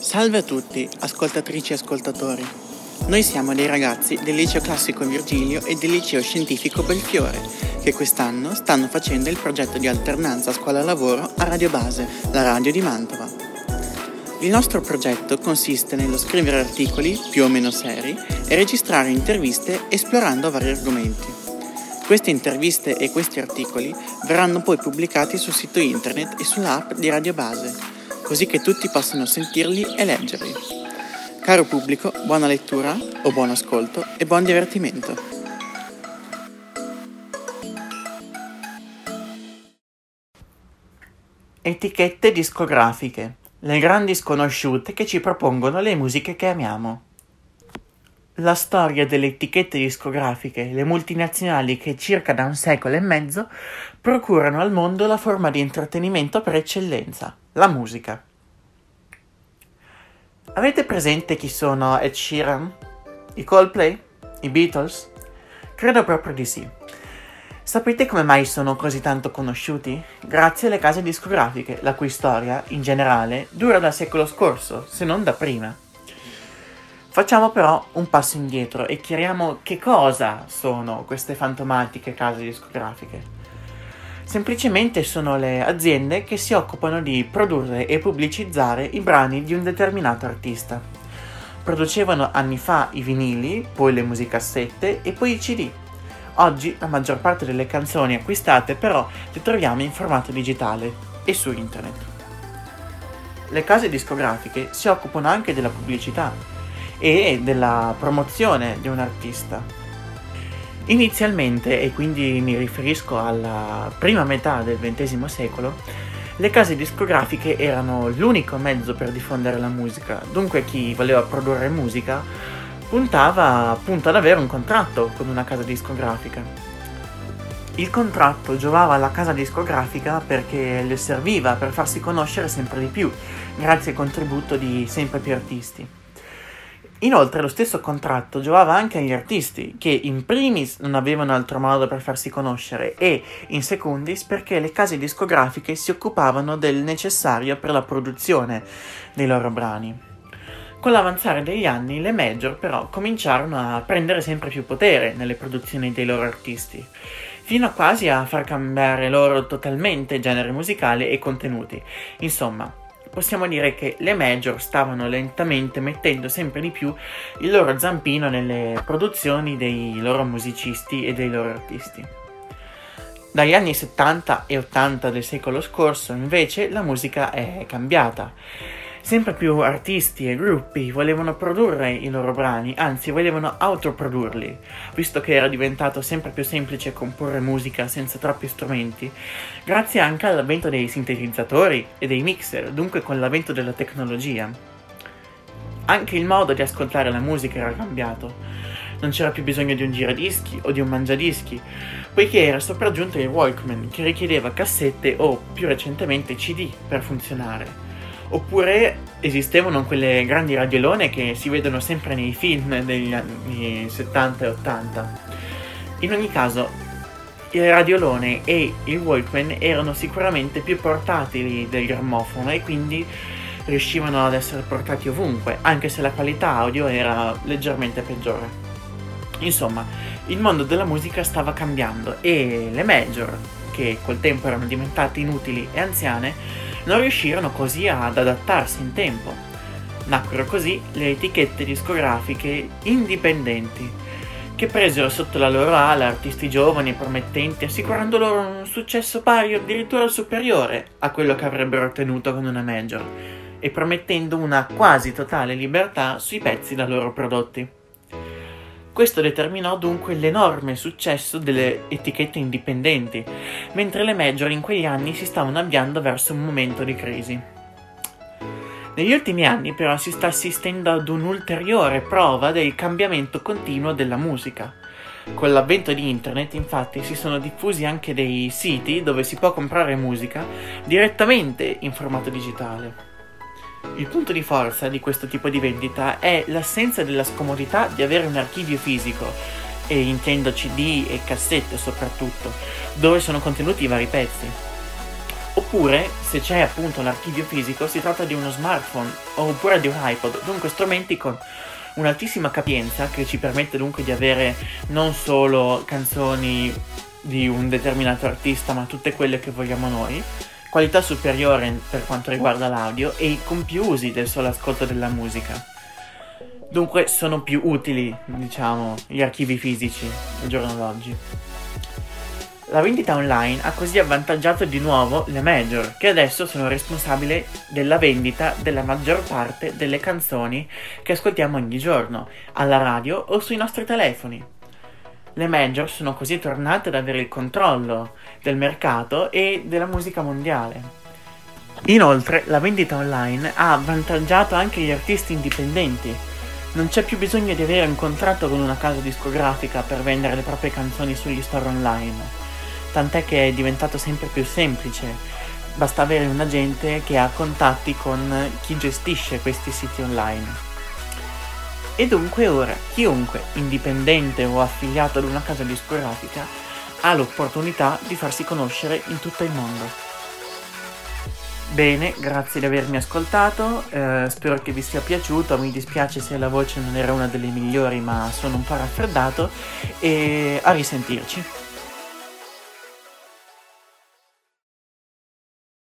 Salve a tutti, ascoltatrici e ascoltatori. Noi siamo dei ragazzi del liceo classico Virgilio e del liceo scientifico Belfiore, che quest'anno stanno facendo il progetto di alternanza scuola-lavoro a Radio Base, la radio di Mantova. Il nostro progetto consiste nello scrivere articoli, più o meno seri, e registrare interviste esplorando vari argomenti. Queste interviste e questi articoli verranno poi pubblicati sul sito internet e sull'app di Radio Base, così che tutti possano sentirli e leggerli. Caro pubblico, buona lettura o buon ascolto e buon divertimento. Etichette discografiche, le grandi sconosciute che ci propongono le musiche che amiamo. La storia delle etichette discografiche, le multinazionali che circa da un secolo e mezzo procurano al mondo la forma di intrattenimento per eccellenza, la musica. Avete presente chi sono Ed Sheeran? I Coldplay? I Beatles? Credo proprio di sì. Sapete come mai sono così tanto conosciuti? Grazie alle case discografiche, la cui storia, in generale, dura dal secolo scorso, se non da prima. Facciamo però un passo indietro e chiariamo che cosa sono queste fantomatiche case discografiche. Semplicemente sono le aziende che si occupano di produrre e pubblicizzare i brani di un determinato artista. Producevano anni fa i vinili, poi le musicassette e poi i CD. Oggi la maggior parte delle canzoni acquistate però le troviamo in formato digitale e su internet. Le case discografiche si occupano anche della pubblicità, e della promozione di un artista. Inizialmente, e quindi mi riferisco alla prima metà del XX secolo, le case discografiche erano l'unico mezzo per diffondere la musica, dunque chi voleva produrre musica puntava appunto ad avere un contratto con una casa discografica. Il contratto giovava alla casa discografica perché le serviva per farsi conoscere sempre di più, grazie al contributo di sempre più artisti. Inoltre lo stesso contratto giovava anche agli artisti, che in primis non avevano altro modo per farsi conoscere e in secundis perché le case discografiche si occupavano del necessario per la produzione dei loro brani. Con l'avanzare degli anni le major però cominciarono a prendere sempre più potere nelle produzioni dei loro artisti, fino a quasi a far cambiare loro totalmente genere musicale e contenuti. Insomma, possiamo dire che le major stavano lentamente mettendo sempre di più il loro zampino nelle produzioni dei loro musicisti e dei loro artisti. Dagli anni 70 e 80 del secolo scorso, invece, la musica è cambiata Sempre più artisti e gruppi volevano produrre i loro brani, anzi volevano autoprodurli, visto che era diventato sempre più semplice comporre musica senza troppi strumenti, grazie anche all'avvento dei sintetizzatori e dei mixer, dunque con l'avvento della tecnologia. Anche il modo di ascoltare la musica era cambiato. Non c'era più bisogno di un giradischi o di un mangiadischi, poiché era sopraggiunto il Walkman che richiedeva cassette o, più recentemente, CD per funzionare. Oppure esistevano quelle grandi radiolone che si vedono sempre nei film degli anni 70 e 80. In ogni caso, il radiolone e il Walkman erano sicuramente più portatili del grammofono e quindi riuscivano ad essere portati ovunque, anche se la qualità audio era leggermente peggiore. Insomma, il mondo della musica stava cambiando e le major, che col tempo erano diventate inutili e anziane, non riuscirono così ad adattarsi in tempo. Nacquero così le etichette discografiche indipendenti, che presero sotto la loro ala artisti giovani e promettenti, assicurando loro un successo pari o addirittura superiore a quello che avrebbero ottenuto con una major, e promettendo una quasi totale libertà sui pezzi da loro prodotti. Questo determinò dunque l'enorme successo delle etichette indipendenti, mentre le major in quegli anni si stavano avviando verso un momento di crisi. Negli ultimi anni però si sta assistendo ad un'ulteriore prova del cambiamento continuo della musica. Con l'avvento di internet infatti si sono diffusi anche dei siti dove si può comprare musica direttamente in formato digitale. Il punto di forza di questo tipo di vendita è l'assenza della scomodità di avere un archivio fisico, e intendo CD e cassette soprattutto, dove sono contenuti i vari pezzi. Oppure, se c'è appunto l'archivio fisico, si tratta di uno smartphone oppure di un iPod, dunque strumenti con un'altissima capienza che ci permette dunque di avere non solo canzoni di un determinato artista, ma tutte quelle che vogliamo noi, qualità superiore per quanto riguarda l'audio e con più usi del solo ascolto della musica. Dunque sono più utili, diciamo, gli archivi fisici al giorno d'oggi. La vendita online ha così avvantaggiato di nuovo le major, che adesso sono responsabili della vendita della maggior parte delle canzoni che ascoltiamo ogni giorno, alla radio o sui nostri telefoni. Le major sono così tornate ad avere il controllo del mercato e della musica mondiale. Inoltre, la vendita online ha avvantaggiato anche gli artisti indipendenti. Non c'è più bisogno di avere un contratto con una casa discografica per vendere le proprie canzoni sugli store online tant'è che è diventato sempre più semplice. Basta avere un agente che ha contatti con chi gestisce questi siti online. E dunque ora chiunque, indipendente o affiliato ad una casa discografica, ha l'opportunità di farsi conoscere in tutto il mondo. Bene, grazie di avermi ascoltato, eh, spero che vi sia piaciuto, mi dispiace se la voce non era una delle migliori ma sono un po' raffreddato e a risentirci.